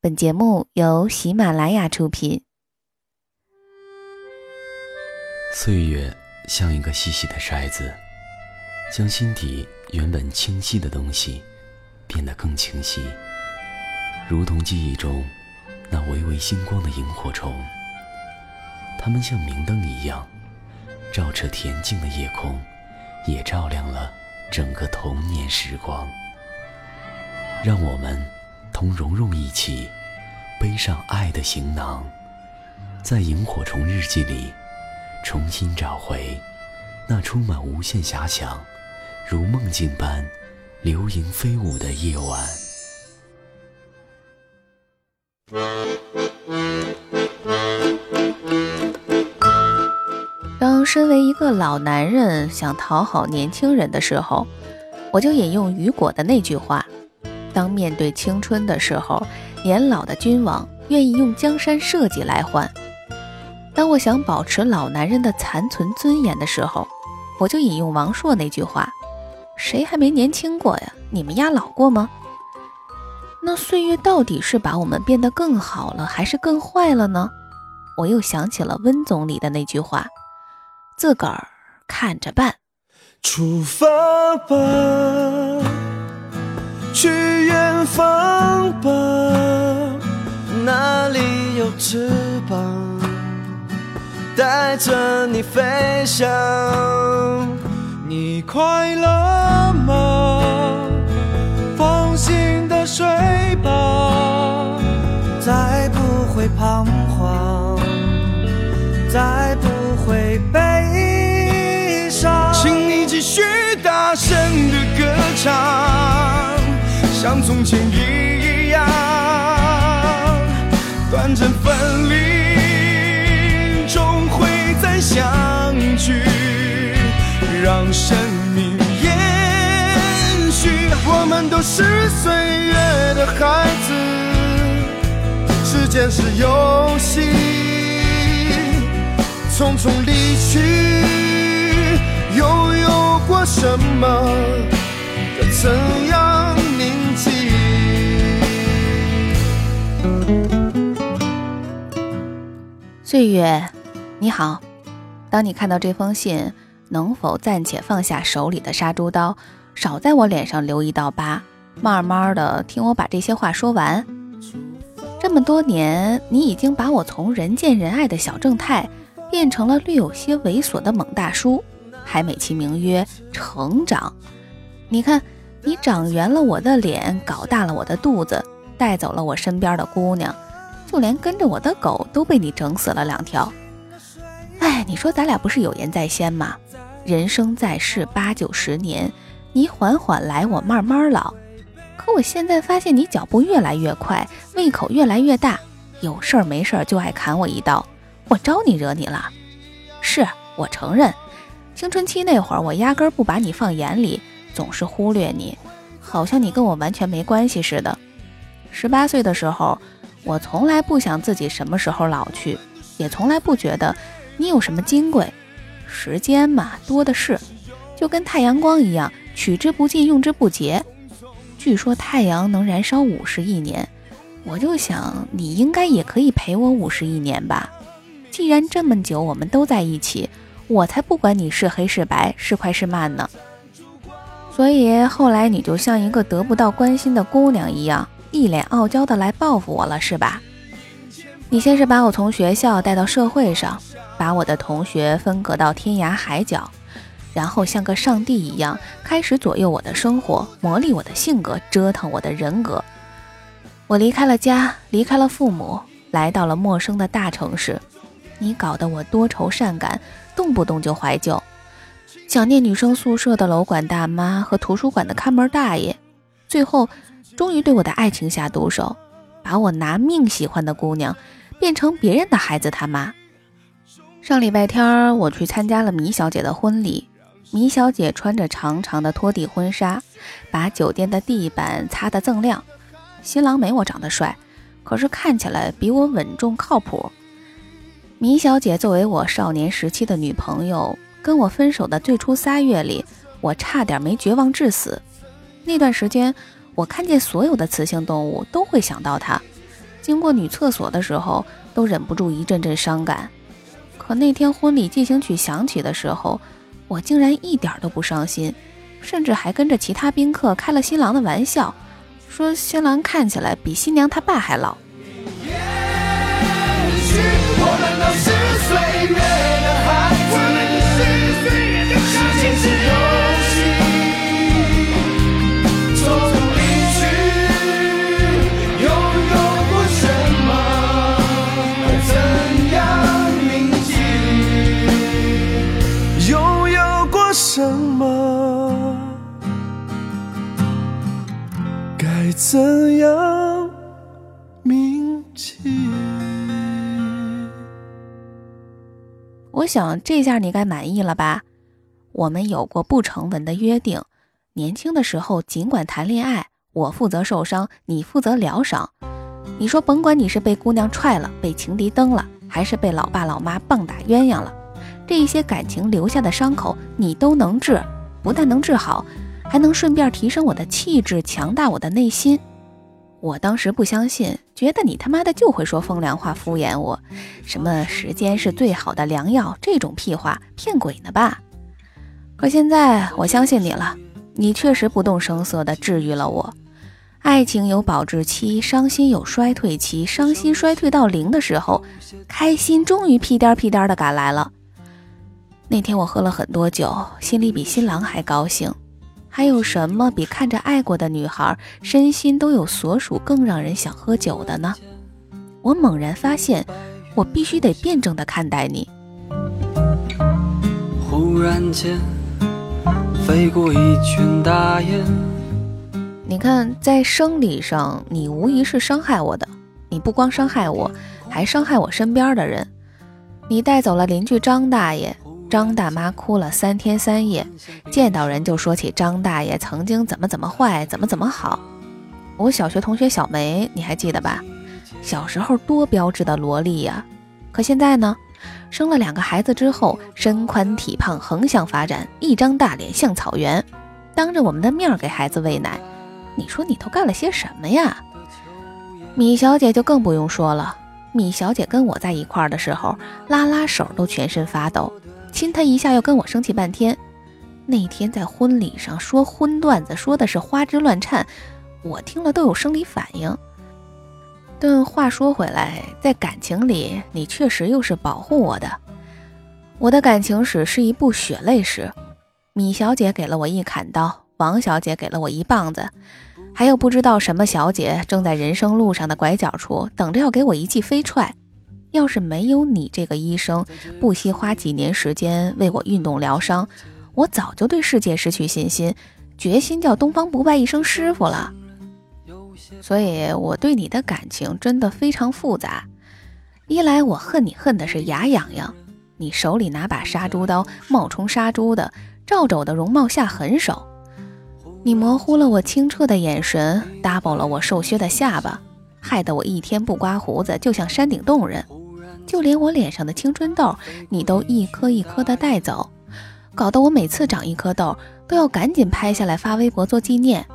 本节目由喜马拉雅出品。岁月像一个细细的筛子，将心底原本清晰的东西变得更清晰，如同记忆中那微微星光的萤火虫。它们像明灯一样，照彻恬静的夜空，也照亮了整个童年时光。让我们同蓉蓉一起背上爱的行囊，在萤火虫日记里重新找回那充满无限遐想、如梦境般流萤飞舞的夜晚。当身为一个老男人想讨好年轻人的时候，我就引用雨果的那句话：“当面对青春的时候，年老的君王愿意用江山社稷来换；当我想保持老男人的残存尊严的时候，我就引用王朔那句话：谁还没年轻过呀？你们丫老过吗？那岁月到底是把我们变得更好了，还是更坏了呢？我又想起了温总理的那句话。”自个儿看着办。出发吧，去远方吧，那里有翅膀，带着你飞翔。你快乐吗？放心的睡吧，再不会彷徨，再不会悲伤。请你继续。大声的歌唱，像从前一样，短暂分离，终会再相聚，让生命延续。我们都是岁月的孩子，时间是游戏，匆匆离去，又有。过什么怎样铭记？岁月，你好。当你看到这封信，能否暂且放下手里的杀猪刀，少在我脸上留一道疤？慢慢的听我把这些话说完。这么多年，你已经把我从人见人爱的小正太，变成了略有些猥琐的猛大叔。还美其名曰成长，你看，你长圆了我的脸，搞大了我的肚子，带走了我身边的姑娘，就连跟着我的狗都被你整死了两条。哎，你说咱俩不是有言在先吗？人生在世八九十年，你缓缓来，我慢慢老。可我现在发现你脚步越来越快，胃口越来越大，有事儿没事儿就爱砍我一刀。我招你惹你了？是我承认。青春期那会儿，我压根儿不把你放眼里，总是忽略你，好像你跟我完全没关系似的。十八岁的时候，我从来不想自己什么时候老去，也从来不觉得你有什么金贵。时间嘛，多的是，就跟太阳光一样，取之不尽，用之不竭。据说太阳能燃烧五十亿年，我就想你应该也可以陪我五十亿年吧。既然这么久我们都在一起。我才不管你是黑是白是快是慢呢，所以后来你就像一个得不到关心的姑娘一样，一脸傲娇的来报复我了，是吧？你先是把我从学校带到社会上，把我的同学分隔到天涯海角，然后像个上帝一样开始左右我的生活，磨砺我的性格，折腾我的人格。我离开了家，离开了父母，来到了陌生的大城市。你搞得我多愁善感，动不动就怀旧，想念女生宿舍的楼管大妈和图书馆的看门大爷，最后终于对我的爱情下毒手，把我拿命喜欢的姑娘变成别人的孩子他妈。上礼拜天我去参加了米小姐的婚礼，米小姐穿着长长的拖地婚纱，把酒店的地板擦得锃亮。新郎没我长得帅，可是看起来比我稳重靠谱。米小姐作为我少年时期的女朋友，跟我分手的最初仨月里，我差点没绝望致死。那段时间，我看见所有的雌性动物都会想到他，经过女厕所的时候，都忍不住一阵阵伤感。可那天婚礼进行曲响起的时候，我竟然一点都不伤心，甚至还跟着其他宾客开了新郎的玩笑，说新郎看起来比新娘她爸还老。怎样铭记？我想这下你该满意了吧？我们有过不成文的约定，年轻的时候尽管谈恋爱，我负责受伤，你负责疗伤。你说甭管你是被姑娘踹了，被情敌蹬了，还是被老爸老妈棒打鸳鸯了，这一些感情留下的伤口，你都能治，不但能治好。还能顺便提升我的气质，强大我的内心。我当时不相信，觉得你他妈的就会说风凉话，敷衍我。什么时间是最好的良药，这种屁话骗鬼呢吧？可现在我相信你了，你确实不动声色地治愈了我。爱情有保质期，伤心有衰退期。伤心衰退到零的时候，开心终于屁颠屁颠地赶来了。那天我喝了很多酒，心里比新郎还高兴。还有什么比看着爱过的女孩身心都有所属更让人想喝酒的呢？我猛然发现，我必须得辩证的看待你。忽然间，飞过一圈大雁。你看，在生理上，你无疑是伤害我的。你不光伤害我，还伤害我身边的人。你带走了邻居张大爷。张大妈哭了三天三夜，见到人就说起张大爷曾经怎么怎么坏，怎么怎么好。我小学同学小梅，你还记得吧？小时候多标致的萝莉呀，可现在呢，生了两个孩子之后，身宽体胖，横向发展，一张大脸像草原，当着我们的面给孩子喂奶，你说你都干了些什么呀？米小姐就更不用说了，米小姐跟我在一块儿的时候，拉拉手都全身发抖。亲他一下，又跟我生气半天。那天在婚礼上说荤段子，说的是花枝乱颤，我听了都有生理反应。但话说回来，在感情里，你确实又是保护我的。我的感情史是一部血泪史。米小姐给了我一砍刀，王小姐给了我一棒子，还有不知道什么小姐正在人生路上的拐角处等着要给我一记飞踹。要是没有你这个医生，不惜花几年时间为我运动疗伤，我早就对世界失去信心，决心叫东方不败一声师傅了。所以，我对你的感情真的非常复杂。一来，我恨你恨的是牙痒痒，你手里拿把杀猪刀，冒充杀猪的，照着我的容貌下狠手。你模糊了我清澈的眼神，double 了我瘦削的下巴，害得我一天不刮胡子就像山顶洞人。就连我脸上的青春痘，你都一颗一颗的带走，搞得我每次长一颗痘都要赶紧拍下来发微博做纪念。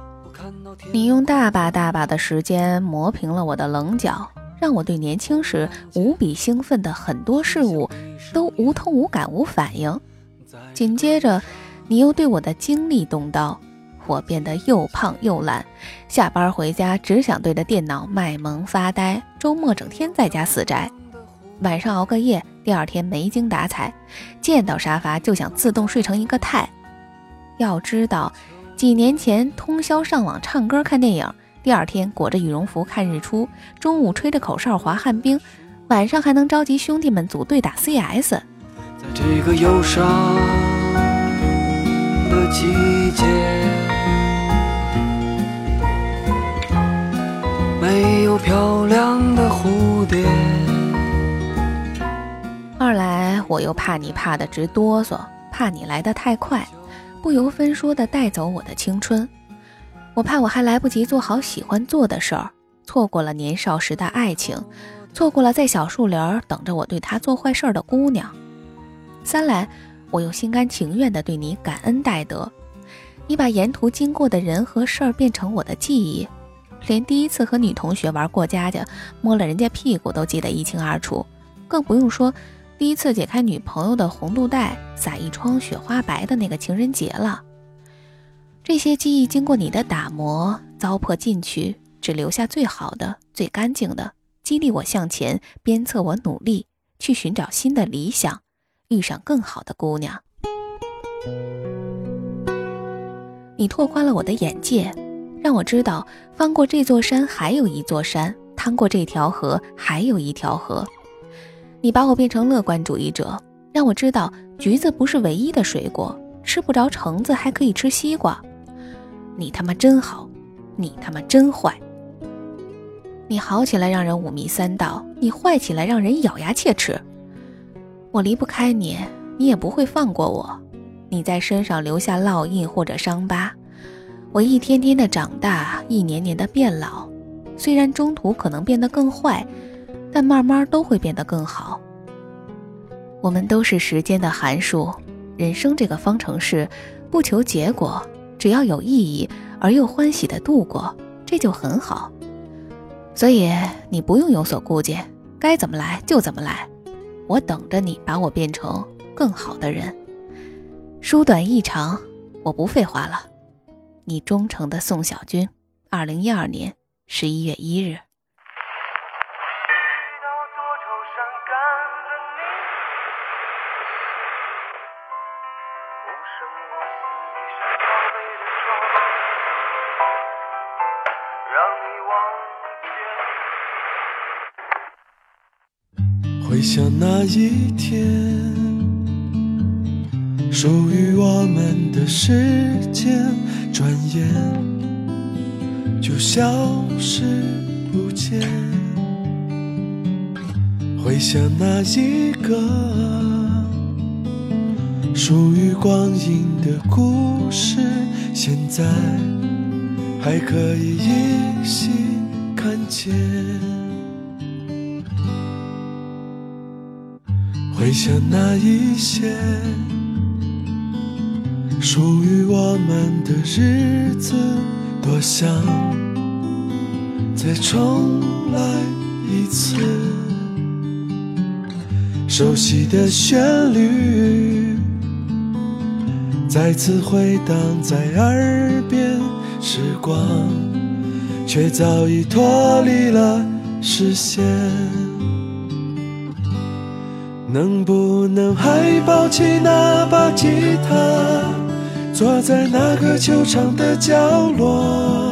你用大把大把的时间磨平了我的棱角，让我对年轻时无比兴奋的很多事物都无痛无感无反应。紧接着，你又对我的精力动刀，我变得又胖又懒，下班回家只想对着电脑卖萌发呆，周末整天在家死宅。晚上熬个夜，第二天没精打采，见到沙发就想自动睡成一个太。要知道，几年前通宵上网唱歌看电影，第二天裹着羽绒服看日出，中午吹着口哨滑旱冰，晚上还能召集兄弟们组队打 CS。在这个忧伤的季节，没有漂亮的湖。二来，我又怕你怕得直哆嗦，怕你来得太快，不由分说地带走我的青春。我怕我还来不及做好喜欢做的事儿，错过了年少时的爱情，错过了在小树林等着我对他做坏事儿的姑娘。三来，我又心甘情愿地对你感恩戴德，你把沿途经过的人和事儿变成我的记忆，连第一次和女同学玩过家家，摸了人家屁股都记得一清二楚，更不用说第一次解开女朋友的红肚带，撒一窗雪花白的那个情人节了。这些记忆经过你的打磨、糟粕进去，只留下最好的、最干净的，激励我向前，鞭策我努力，去寻找新的理想，遇上更好的姑娘。你拓宽了我的眼界。让我知道，翻过这座山还有一座山，趟过这条河还有一条河。你把我变成乐观主义者，让我知道橘子不是唯一的水果，吃不着橙子还可以吃西瓜。你他妈真好，你他妈真坏。你好起来让人五迷三道，你坏起来让人咬牙切齿。我离不开你，你也不会放过我。你在身上留下烙印或者伤疤。我一天天的长大，一年年的变老，虽然中途可能变得更坏，但慢慢都会变得更好。我们都是时间的函数，人生这个方程式，不求结果，只要有意义而又欢喜的度过，这就很好。所以你不用有所顾忌，该怎么来就怎么来，我等着你把我变成更好的人。书短意长，我不废话了。你忠诚的宋小军，二零一二年十一月一日。回想那一天，属于我们的时间。转眼就消失不见。回想那一个属于光阴的故事，现在还可以依稀看见。回想那一些。属于我们的日子，多想再重来一次。熟悉的旋律再次回荡在耳边，时光却早已脱离了视线。能不能还抱起那把吉他？坐在那个球场的角落，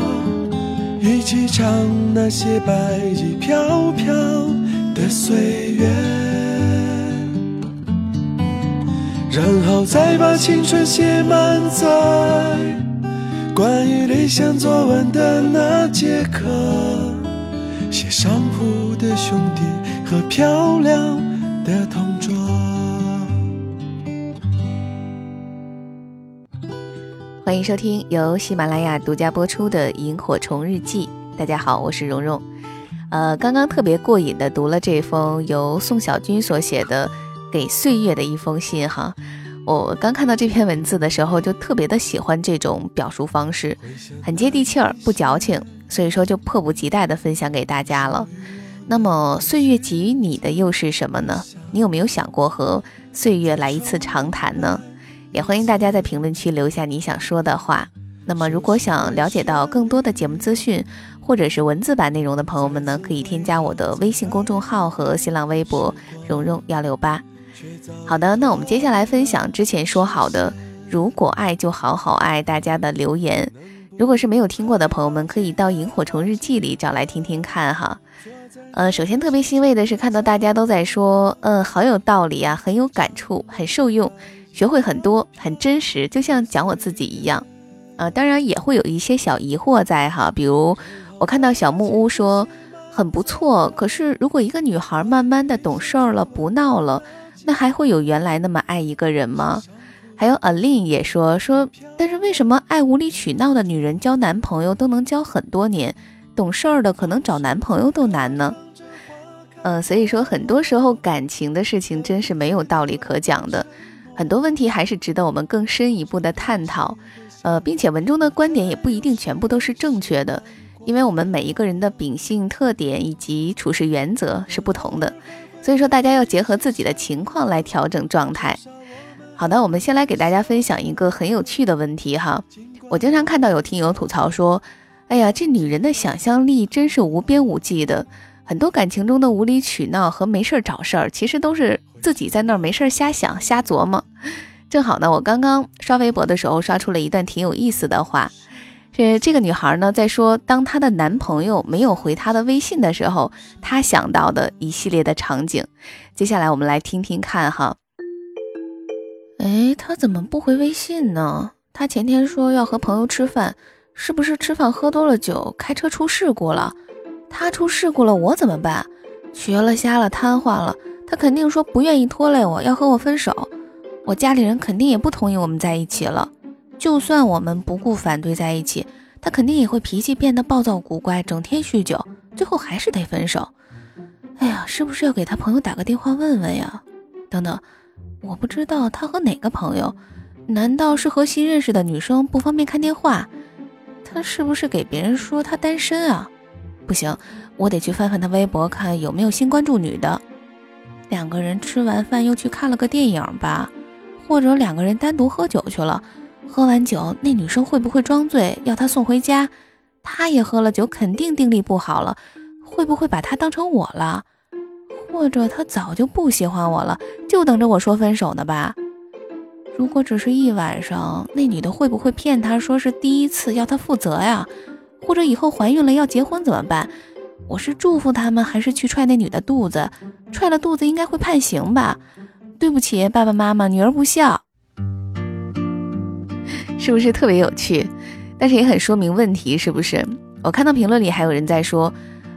一起唱那些白衣飘飘的岁月，然后再把青春写满在关于理想作文的那节课，写上铺的兄弟和漂亮的同桌。欢迎收听由喜马拉雅独家播出的《萤火虫日记》。大家好，我是蓉蓉。呃，刚刚特别过瘾的读了这封由宋小军所写的给岁月的一封信哈。我刚看到这篇文字的时候，就特别的喜欢这种表述方式，很接地气儿，不矫情，所以说就迫不及待的分享给大家了。那么，岁月给予你的又是什么呢？你有没有想过和岁月来一次长谈呢？也欢迎大家在评论区留下你想说的话。那么，如果想了解到更多的节目资讯，或者是文字版内容的朋友们呢，可以添加我的微信公众号和新浪微博“蓉蓉幺六八”。好的，那我们接下来分享之前说好的“如果爱就好好爱”大家的留言。如果是没有听过的朋友们，可以到《萤火虫日记》里找来听听看哈。呃，首先特别欣慰的是看到大家都在说，嗯，好有道理啊，很有感触，很受用。学会很多，很真实，就像讲我自己一样，啊，当然也会有一些小疑惑在哈，比如我看到小木屋说很不错，可是如果一个女孩慢慢的懂事了，不闹了，那还会有原来那么爱一个人吗？还有 Alin 也说说，但是为什么爱无理取闹的女人交男朋友都能交很多年，懂事儿的可能找男朋友都难呢？嗯，所以说很多时候感情的事情真是没有道理可讲的。很多问题还是值得我们更深一步的探讨，呃，并且文中的观点也不一定全部都是正确的。因为我们每一个人的秉性特点以及处事原则是不同的，所以说大家要结合自己的情况来调整状态。好的，我们先来给大家分享一个很有趣的问题哈。我经常看到有听友吐槽说：“哎呀，这女人的想象力真是无边无际的，很多感情中的无理取闹和没事儿找事儿，其实都是自己在那儿没事儿瞎想、瞎琢磨。”正好呢，我刚刚刷微博的时候刷出了一段挺有意思的话，是这个女孩呢在说，当她的男朋友没有回她的微信的时候，她想到的一系列的场景。接下来我们来听听看哈。哎，他怎么不回微信呢？他前天说要和朋友吃饭，是不是吃饭喝多了酒，开车出事故了？他出事故了，我怎么办？瘸了、瞎了、瘫痪了，他肯定说不愿意拖累我，要和我分手。我家里人肯定也不同意我们在一起了。就算我们不顾反对在一起，他肯定也会脾气变得暴躁古怪，整天酗酒，最后还是得分手。哎呀，是不是要给他朋友打个电话问问呀？等等。我不知道他和哪个朋友，难道是和新认识的女生不方便看电话？他是不是给别人说他单身啊？不行，我得去翻翻他微博，看有没有新关注女的。两个人吃完饭又去看了个电影吧，或者两个人单独喝酒去了。喝完酒，那女生会不会装醉要他送回家？他也喝了酒，肯定定力不好了，会不会把他当成我了？或者他早就不喜欢我了，就等着我说分手呢吧？如果只是一晚上，那女的会不会骗他说是第一次要他负责呀？或者以后怀孕了要结婚怎么办？我是祝福他们，还是去踹那女的肚子？踹了肚子应该会判刑吧？对不起，爸爸妈妈，女儿不孝，是不是特别有趣？但是也很说明问题，是不是？我看到评论里还有人在说。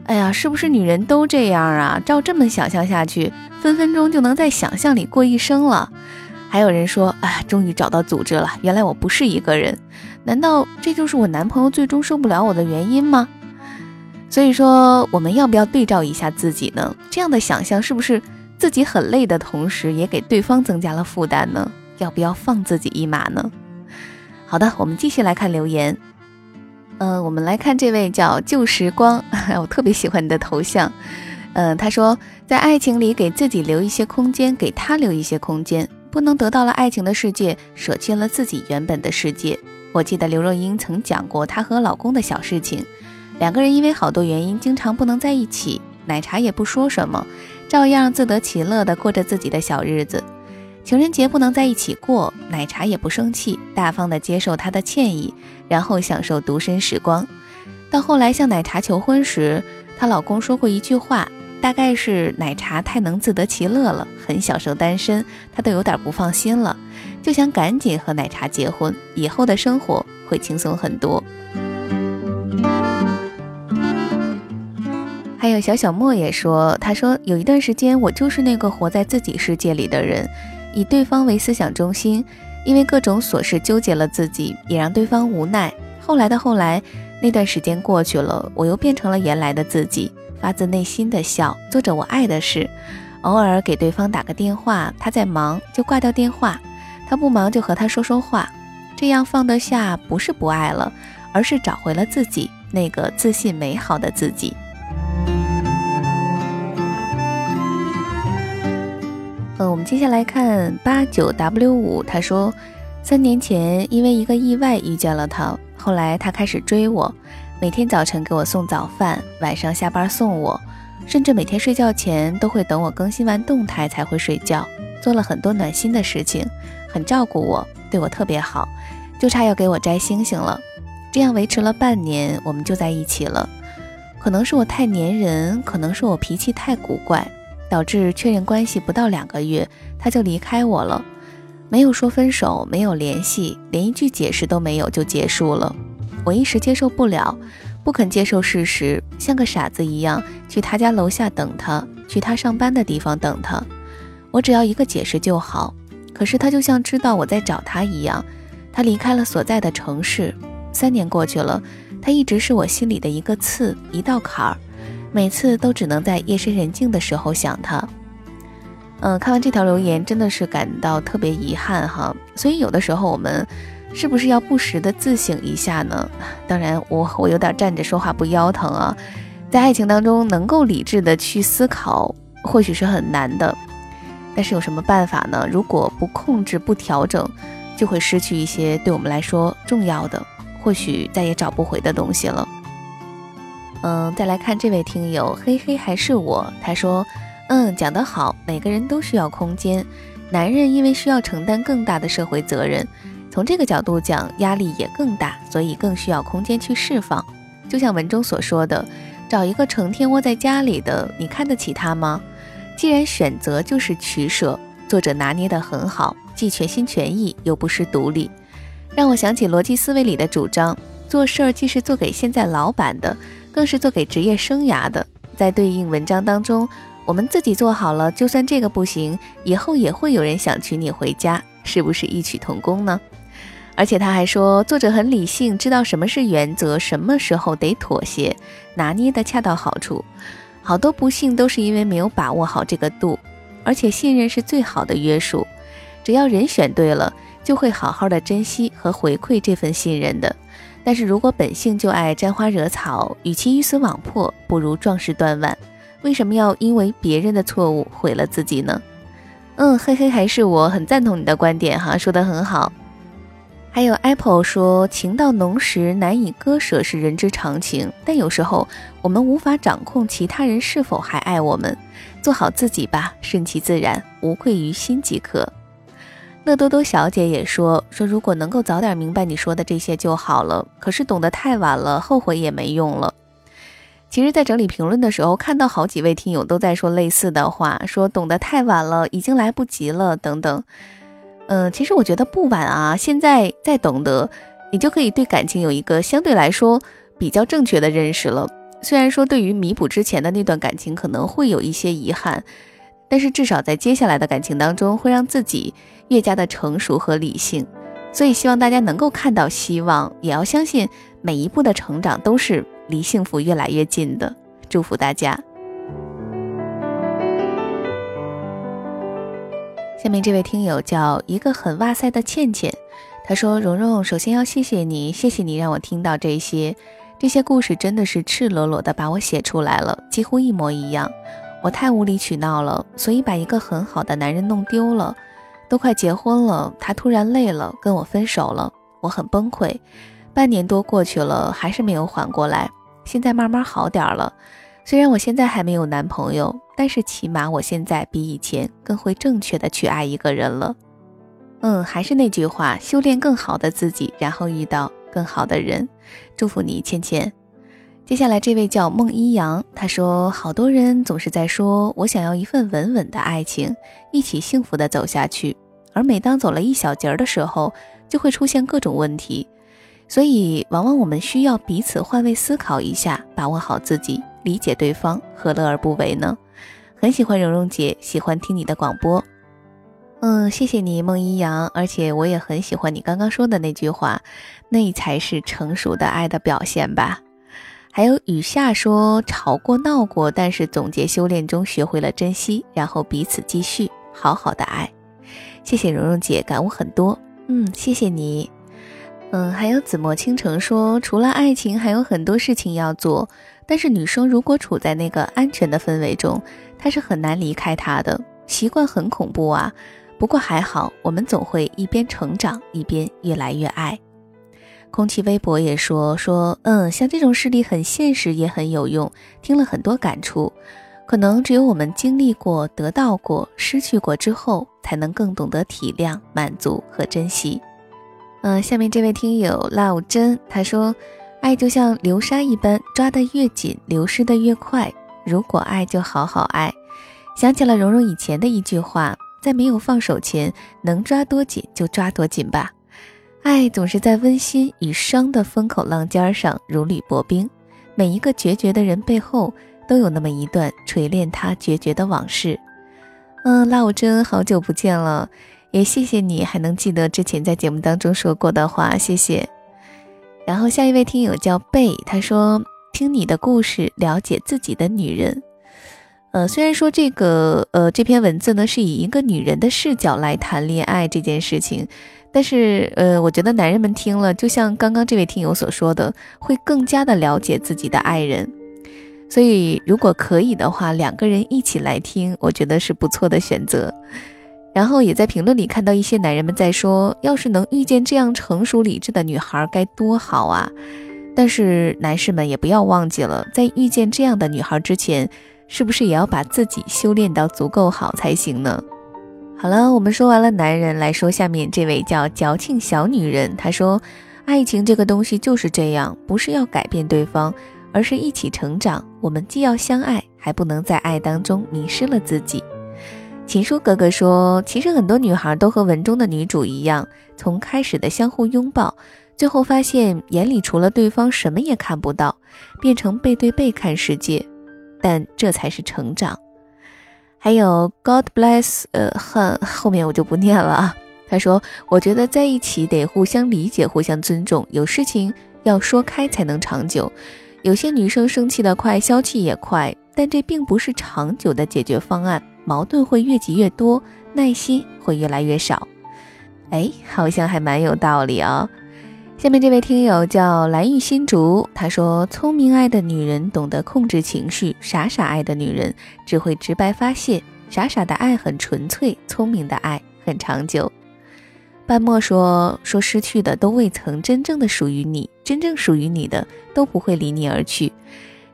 哎呀，是不是女人都这样啊？照这么想象下去，分分钟就能在想象里过一生了。还有人说，啊，终于找到组织了，原来我不是一个人。难道这就是我男朋友最终受不了我的原因吗？所以说，我们要不要对照一下自己呢？这样的想象是不是自己很累的同时，也给对方增加了负担呢？要不要放自己一马呢？好的，我们继续来看留言。嗯，我们来看这位叫旧时光，我特别喜欢你的头像。嗯，他说在爱情里给自己留一些空间，给他留一些空间，不能得到了爱情的世界，舍弃了自己原本的世界。我记得刘若英曾讲过她和老公的小事情，两个人因为好多原因经常不能在一起，奶茶也不说什么，照样自得其乐地过着自己的小日子。情人节不能在一起过，奶茶也不生气，大方地接受他的歉意，然后享受独身时光。到后来向奶茶求婚时，她老公说过一句话，大概是奶茶太能自得其乐了，很享受单身，他都有点不放心了，就想赶紧和奶茶结婚，以后的生活会轻松很多。还有小小莫也说，他说有一段时间我就是那个活在自己世界里的人。以对方为思想中心，因为各种琐事纠结了自己，也让对方无奈。后来的后来，那段时间过去了，我又变成了原来的自己，发自内心的笑，做着我爱的事。偶尔给对方打个电话，他在忙就挂掉电话，他不忙就和他说说话。这样放得下，不是不爱了，而是找回了自己那个自信美好的自己。嗯，我们接下来看八九 W 五，他说，三年前因为一个意外遇见了他，后来他开始追我，每天早晨给我送早饭，晚上下班送我，甚至每天睡觉前都会等我更新完动态才会睡觉，做了很多暖心的事情，很照顾我，对我特别好，就差要给我摘星星了。这样维持了半年，我们就在一起了。可能是我太粘人，可能是我脾气太古怪。导致确认关系不到两个月，他就离开我了，没有说分手，没有联系，连一句解释都没有就结束了。我一时接受不了，不肯接受事实，像个傻子一样去他家楼下等他，去他上班的地方等他。我只要一个解释就好，可是他就像知道我在找他一样，他离开了所在的城市。三年过去了，他一直是我心里的一个刺，一道坎儿。每次都只能在夜深人静的时候想他。嗯，看完这条留言真的是感到特别遗憾哈。所以有的时候我们是不是要不时的自省一下呢？当然，我我有点站着说话不腰疼啊。在爱情当中，能够理智的去思考，或许是很难的。但是有什么办法呢？如果不控制、不调整，就会失去一些对我们来说重要的，或许再也找不回的东西了。嗯，再来看这位听友，嘿嘿，还是我。他说，嗯，讲得好，每个人都需要空间。男人因为需要承担更大的社会责任，从这个角度讲，压力也更大，所以更需要空间去释放。就像文中所说的。找一个成天窝在家里的，你看得起他吗？既然选择就是取舍，作者拿捏得很好，既全心全意又不失独立，让我想起逻辑思维里的主张：做事儿既是做给现在老板的，更是做给职业生涯的。在对应文章当中，我们自己做好了，就算这个不行，以后也会有人想娶你回家，是不是异曲同工呢？而且他还说，作者很理性，知道什么是原则，什么时候得妥协，拿捏的恰到好处。好多不幸都是因为没有把握好这个度，而且信任是最好的约束。只要人选对了，就会好好的珍惜和回馈这份信任的。但是如果本性就爱沾花惹草，与其鱼死网破，不如壮士断腕。为什么要因为别人的错误毁了自己呢？嗯，嘿嘿，还是我很赞同你的观点哈，说的很好。还有 Apple 说，情到浓时难以割舍是人之常情，但有时候我们无法掌控其他人是否还爱我们，做好自己吧，顺其自然，无愧于心即可。乐多多小姐也说说，如果能够早点明白你说的这些就好了，可是懂得太晚了，后悔也没用了。其实，在整理评论的时候，看到好几位听友都在说类似的话，说懂得太晚了，已经来不及了，等等。嗯，其实我觉得不晚啊，现在再懂得，你就可以对感情有一个相对来说比较正确的认识了。虽然说对于弥补之前的那段感情可能会有一些遗憾，但是至少在接下来的感情当中会让自己越加的成熟和理性。所以希望大家能够看到希望，也要相信每一步的成长都是离幸福越来越近的。祝福大家。下面这位听友叫一个很哇塞的倩倩，他说：“蓉蓉，首先要谢谢你，谢谢你让我听到这些，这些故事真的是赤裸裸的把我写出来了，几乎一模一样。我太无理取闹了，所以把一个很好的男人弄丢了。都快结婚了，他突然累了，跟我分手了，我很崩溃。半年多过去了，还是没有缓过来，现在慢慢好点了。”虽然我现在还没有男朋友，但是起码我现在比以前更会正确的去爱一个人了。嗯，还是那句话，修炼更好的自己，然后遇到更好的人。祝福你，芊芊。接下来这位叫孟一阳，他说，好多人总是在说，我想要一份稳稳的爱情，一起幸福的走下去，而每当走了一小截儿的时候，就会出现各种问题。所以，往往我们需要彼此换位思考一下，把握好自己。理解对方，何乐而不为呢？很喜欢蓉蓉姐，喜欢听你的广播。嗯，谢谢你，孟一阳。而且我也很喜欢你刚刚说的那句话，那才是成熟的爱的表现吧。还有雨下说，吵过闹过，但是总结修炼中学会了珍惜，然后彼此继续好好的爱。谢谢蓉蓉姐，感悟很多。嗯，谢谢你。嗯，还有紫陌倾城说，除了爱情，还有很多事情要做。但是女生如果处在那个安全的氛围中，他是很难离开他的。习惯很恐怖啊，不过还好，我们总会一边成长一边越来越爱。空气微博也说说，嗯，像这种事例很现实也很有用，听了很多感触。可能只有我们经历过、得到过、失去过之后，才能更懂得体谅、满足和珍惜。嗯，下面这位听友 love 真他说。爱就像流沙一般，抓得越紧，流失的越快。如果爱，就好好爱。想起了蓉蓉以前的一句话：在没有放手前，能抓多紧就抓多紧吧。爱总是在温馨与伤的风口浪尖上如履薄冰。每一个决绝的人背后，都有那么一段锤炼他决绝的往事。嗯，拉我真好久不见了，也谢谢你还能记得之前在节目当中说过的话，谢谢。然后下一位听友叫贝，他说：“听你的故事，了解自己的女人。”呃，虽然说这个呃这篇文字呢是以一个女人的视角来谈恋爱这件事情，但是呃，我觉得男人们听了，就像刚刚这位听友所说的，会更加的了解自己的爱人。所以如果可以的话，两个人一起来听，我觉得是不错的选择。然后也在评论里看到一些男人们在说，要是能遇见这样成熟理智的女孩该多好啊！但是男士们也不要忘记了，在遇见这样的女孩之前。是不是也要把自己修炼到足够好才行呢？好了，我们说完了男人，来说下面这位叫矫情小女人。她说：“爱情这个东西就是这样，不是要改变对方，而是一起成长。我们既要相爱，还不能在爱当中迷失了自己。”情书哥哥说：“其实很多女孩都和文中的女主一样，从开始的相互拥抱，最后发现眼里除了对方什么也看不到，变成背对背看世界。”但这才是成长。还有 God bless，呃，很后面我就不念了啊。他说：“我觉得在一起得互相理解、互相尊重，有事情要说开才能长久。有些女生生气的快，消气也快，但这并不是长久的解决方案，矛盾会越积越多，耐心会越来越少。”哎，好像还蛮有道理啊。下面这位听友叫蓝玉新竹，他说：“聪明爱的女人懂得控制情绪，傻傻爱的女人只会直白发泄。傻傻的爱很纯粹，聪明的爱很长久。”半墨说：“说失去的都未曾真正的属于你，真正属于你的都不会离你而去。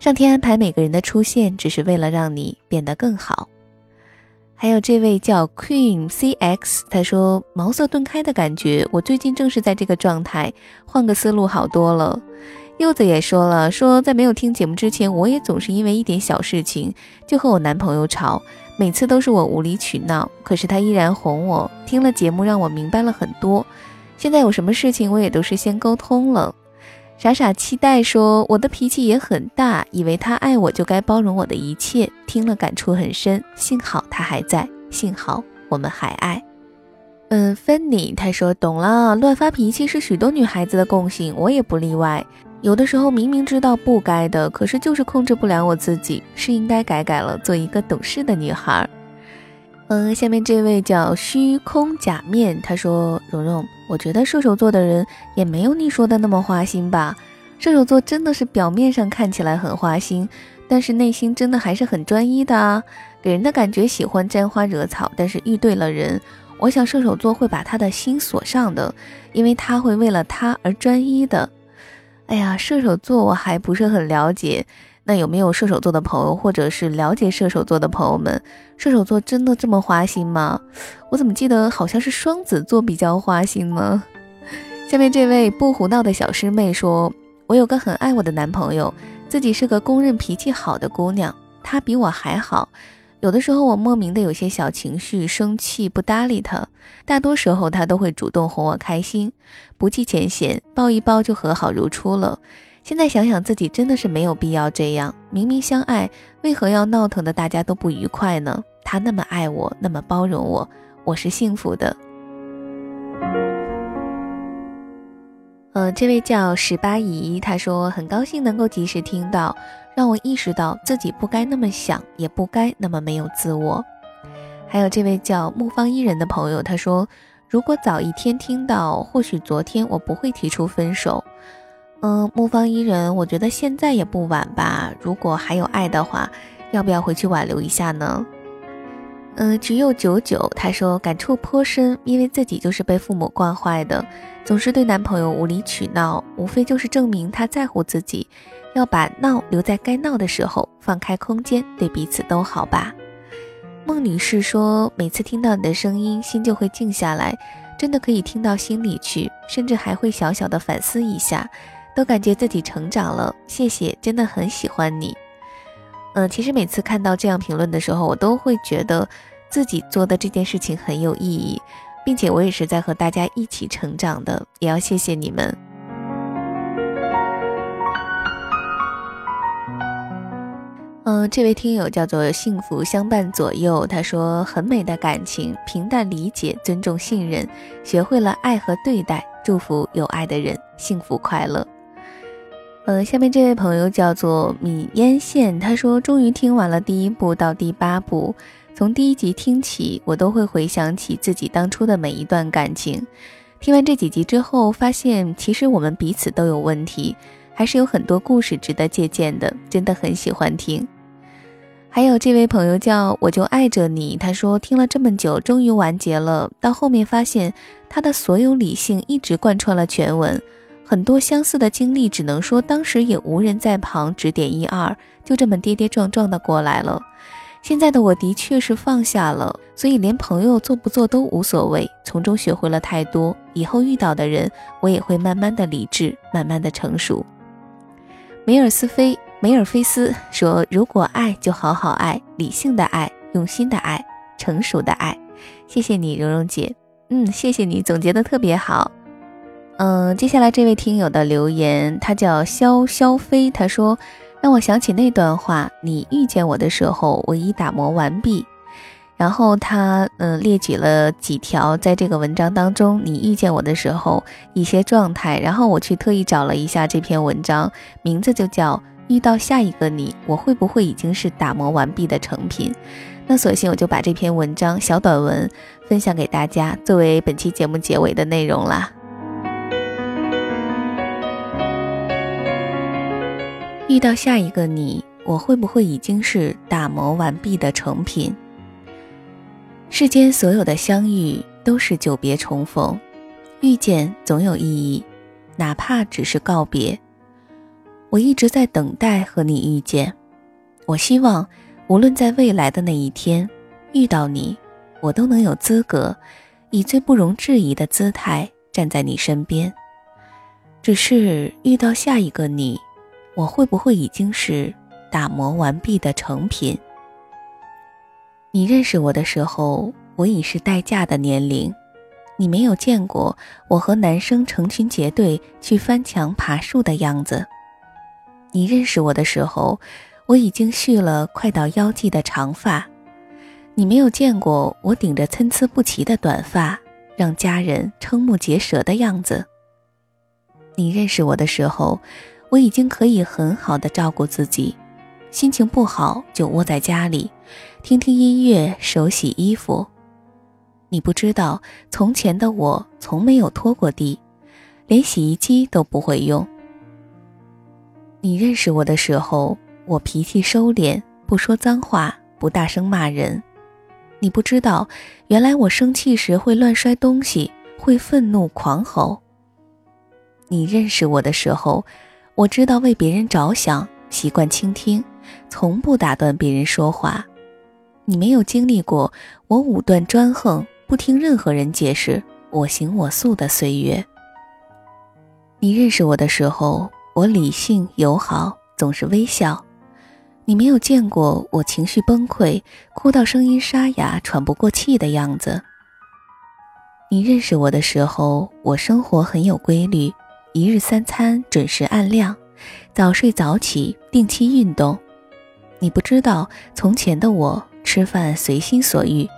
上天安排每个人的出现，只是为了让你变得更好。”还有这位叫 Queen CX，他说茅塞顿开的感觉，我最近正是在这个状态，换个思路好多了。柚子也说了，说在没有听节目之前，我也总是因为一点小事情就和我男朋友吵，每次都是我无理取闹，可是他依然哄我。听了节目，让我明白了很多，现在有什么事情我也都是先沟通了。傻傻期待说：“我的脾气也很大，以为他爱我就该包容我的一切。”听了感触很深，幸好他还在，幸好我们还爱。嗯，芬妮他说：“懂了，乱发脾气是许多女孩子的共性，我也不例外。有的时候明明知道不该的，可是就是控制不了我自己，是应该改改了，做一个懂事的女孩。”嗯，下面这位叫虚空假面，他说：“蓉蓉，我觉得射手座的人也没有你说的那么花心吧？射手座真的是表面上看起来很花心，但是内心真的还是很专一的啊，给人的感觉喜欢沾花惹草。但是遇对了人，我想射手座会把他的心锁上的，因为他会为了他而专一的。哎呀，射手座我还不是很了解。”那有没有射手座的朋友，或者是了解射手座的朋友们？射手座真的这么花心吗？我怎么记得好像是双子座比较花心呢？下面这位不胡闹的小师妹说：“我有个很爱我的男朋友，自己是个公认脾气好的姑娘，他比我还好。有的时候我莫名的有些小情绪，生气不搭理他，大多时候他都会主动哄我开心，不计前嫌，抱一抱就和好如初了。”现在想想，自己真的是没有必要这样。明明相爱，为何要闹腾的大家都不愉快呢？他那么爱我，那么包容我，我是幸福的。呃，这位叫十八姨，她说很高兴能够及时听到，让我意识到自己不该那么想，也不该那么没有自我。还有这位叫木方伊人的朋友，他说如果早一天听到，或许昨天我不会提出分手。嗯，木方伊人，我觉得现在也不晚吧。如果还有爱的话，要不要回去挽留一下呢？嗯，只有九九，他说感触颇深，因为自己就是被父母惯坏的，总是对男朋友无理取闹，无非就是证明他在乎自己，要把闹留在该闹的时候，放开空间，对彼此都好吧。孟女士说，每次听到你的声音，心就会静下来，真的可以听到心里去，甚至还会小小的反思一下。都感觉自己成长了，谢谢，真的很喜欢你。嗯，其实每次看到这样评论的时候，我都会觉得自己做的这件事情很有意义，并且我也是在和大家一起成长的，也要谢谢你们。嗯，这位听友叫做幸福相伴左右，他说很美的感情，平淡理解，尊重信任，学会了爱和对待，祝福有爱的人幸福快乐。呃，下面这位朋友叫做米烟线，他说终于听完了第一部到第八部，从第一集听起，我都会回想起自己当初的每一段感情。听完这几集之后，发现其实我们彼此都有问题，还是有很多故事值得借鉴的，真的很喜欢听。还有这位朋友叫我就爱着你，他说听了这么久，终于完结了，到后面发现他的所有理性一直贯穿了全文。很多相似的经历，只能说当时也无人在旁指点一二，就这么跌跌撞撞的过来了。现在的我的确是放下了，所以连朋友做不做都无所谓，从中学会了太多。以后遇到的人，我也会慢慢的理智，慢慢的成熟。梅尔斯菲梅尔菲斯说：“如果爱，就好好爱，理性的爱，用心的爱，成熟的爱。”谢谢你，蓉蓉姐。嗯，谢谢你总结的特别好。嗯，接下来这位听友的留言，他叫肖肖飞，他说让我想起那段话：你遇见我的时候，我已打磨完毕。然后他嗯列举了几条在这个文章当中你遇见我的时候一些状态，然后我去特意找了一下这篇文章，名字就叫遇到下一个你，我会不会已经是打磨完毕的成品？那索性我就把这篇文章小短文分享给大家，作为本期节目结尾的内容啦。遇到下一个你，我会不会已经是打磨完毕的成品？世间所有的相遇都是久别重逢，遇见总有意义，哪怕只是告别。我一直在等待和你遇见，我希望无论在未来的那一天遇到你，我都能有资格以最不容置疑的姿态站在你身边。只是遇到下一个你。我会不会已经是打磨完毕的成品？你认识我的时候，我已是待嫁的年龄。你没有见过我和男生成群结队去翻墙爬树的样子。你认识我的时候，我已经蓄了快到腰际的长发。你没有见过我顶着参差不齐的短发，让家人瞠目结舌的样子。你认识我的时候。我已经可以很好的照顾自己，心情不好就窝在家里，听听音乐，手洗衣服。你不知道，从前的我从没有拖过地，连洗衣机都不会用。你认识我的时候，我脾气收敛，不说脏话，不大声骂人。你不知道，原来我生气时会乱摔东西，会愤怒狂吼。你认识我的时候。我知道为别人着想，习惯倾听，从不打断别人说话。你没有经历过我武断专横，不听任何人解释，我行我素的岁月。你认识我的时候，我理性友好，总是微笑。你没有见过我情绪崩溃，哭到声音沙哑，喘不过气的样子。你认识我的时候，我生活很有规律。一日三餐准时按量，早睡早起，定期运动。你不知道，从前的我吃饭随心所欲，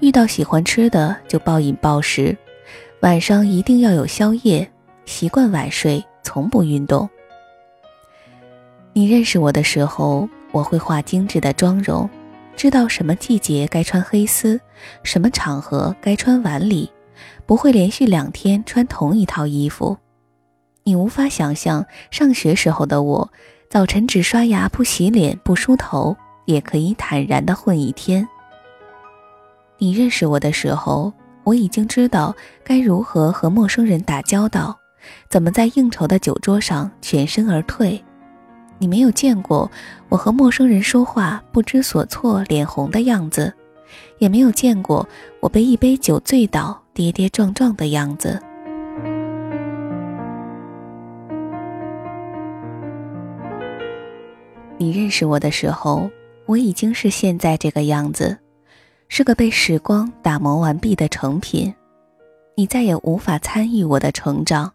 遇到喜欢吃的就暴饮暴食，晚上一定要有宵夜，习惯晚睡，从不运动。你认识我的时候，我会化精致的妆容，知道什么季节该穿黑丝，什么场合该穿晚礼，不会连续两天穿同一套衣服。你无法想象，上学时候的我，早晨只刷牙不洗脸不梳头，也可以坦然的混一天。你认识我的时候，我已经知道该如何和陌生人打交道，怎么在应酬的酒桌上全身而退。你没有见过我和陌生人说话不知所措、脸红的样子，也没有见过我被一杯酒醉倒、跌跌撞撞的样子。你认识我的时候，我已经是现在这个样子，是个被时光打磨完毕的成品。你再也无法参与我的成长，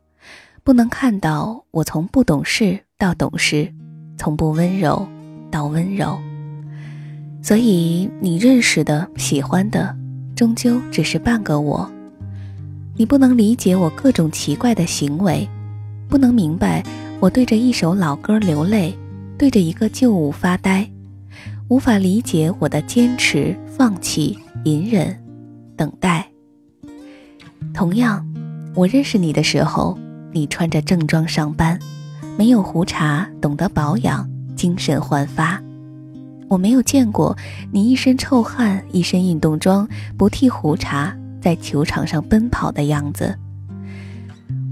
不能看到我从不懂事到懂事，从不温柔到温柔。所以你认识的、喜欢的，终究只是半个我。你不能理解我各种奇怪的行为，不能明白。我对着一首老歌流泪，对着一个旧物发呆，无法理解我的坚持、放弃、隐忍、等待。同样，我认识你的时候，你穿着正装上班，没有胡茬，懂得保养，精神焕发。我没有见过你一身臭汗、一身运动装、不剃胡茬，在球场上奔跑的样子。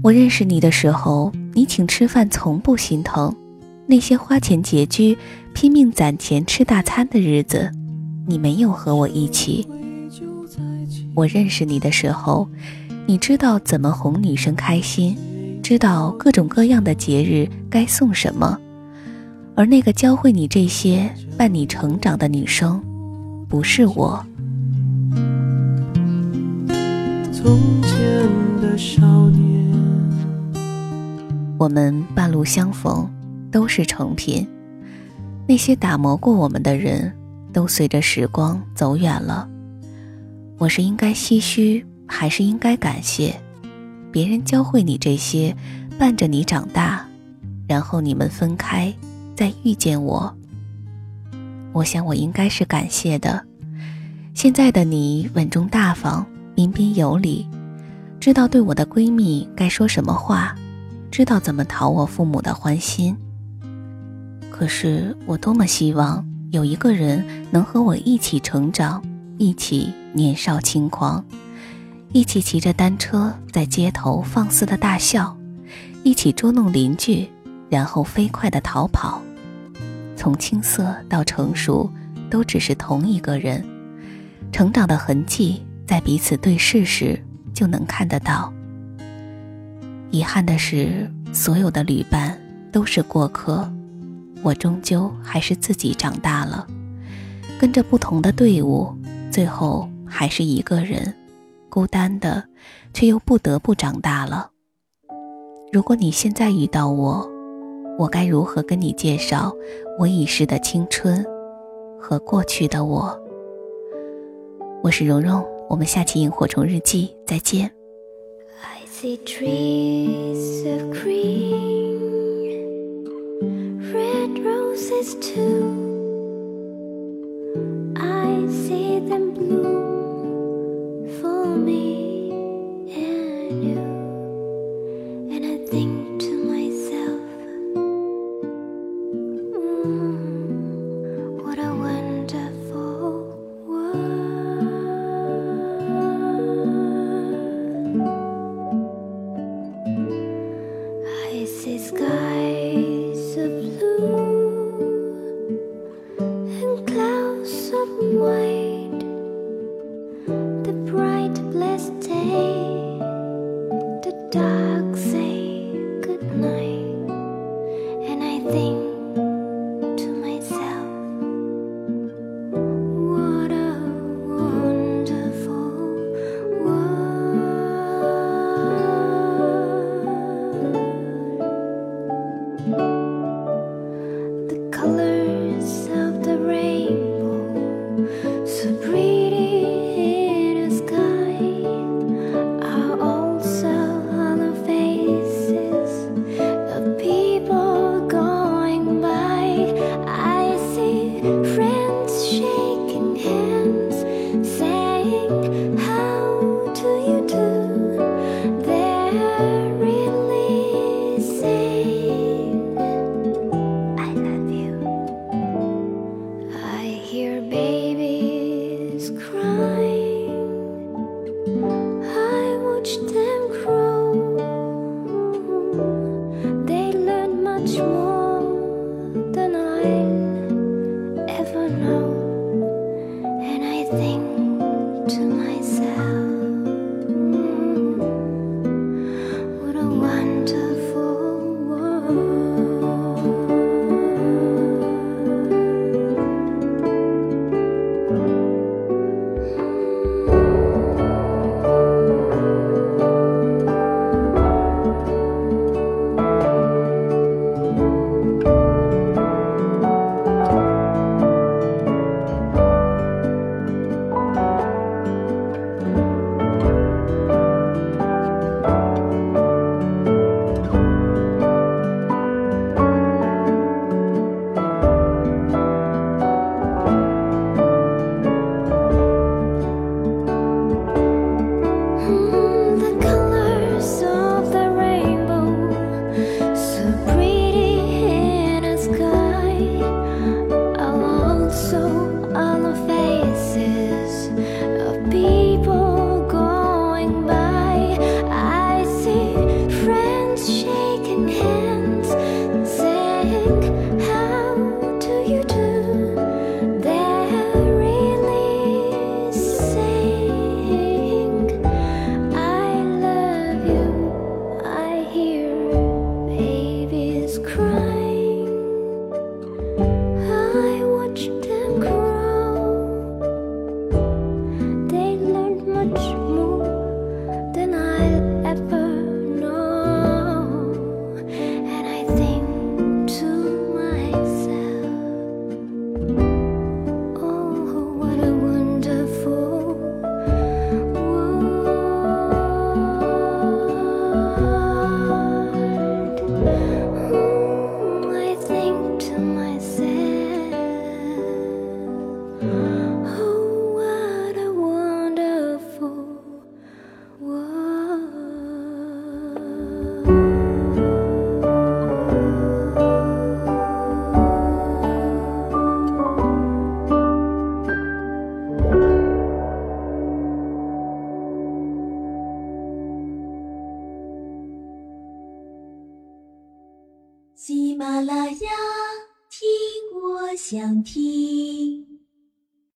我认识你的时候，你请吃饭从不心疼，那些花钱拮据、拼命攒钱吃大餐的日子，你没有和我一起。我认识你的时候，你知道怎么哄女生开心，知道各种各样的节日该送什么。而那个教会你这些、伴你成长的女生，不是我。从前的少年，我们半路相逢，都是成品。那些打磨过我们的人，都随着时光走远了。我是应该唏嘘，还是应该感谢？别人教会你这些，伴着你长大，然后你们分开。再遇见我，我想我应该是感谢的。现在的你稳重大方、彬彬有礼，知道对我的闺蜜该说什么话，知道怎么讨我父母的欢心。可是我多么希望有一个人能和我一起成长，一起年少轻狂，一起骑着单车在街头放肆的大笑，一起捉弄邻居。然后飞快的逃跑，从青涩到成熟，都只是同一个人。成长的痕迹在彼此对视时就能看得到。遗憾的是，所有的旅伴都是过客，我终究还是自己长大了，跟着不同的队伍，最后还是一个人，孤单的，却又不得不长大了。如果你现在遇到我，我该如何跟你介绍我已逝的青春和过去的我？我是蓉蓉，我们下期萤火虫日记再见。red roses too. I see them bloom for me and you. And I think to myself, mm, what a wonderful world. I see sky.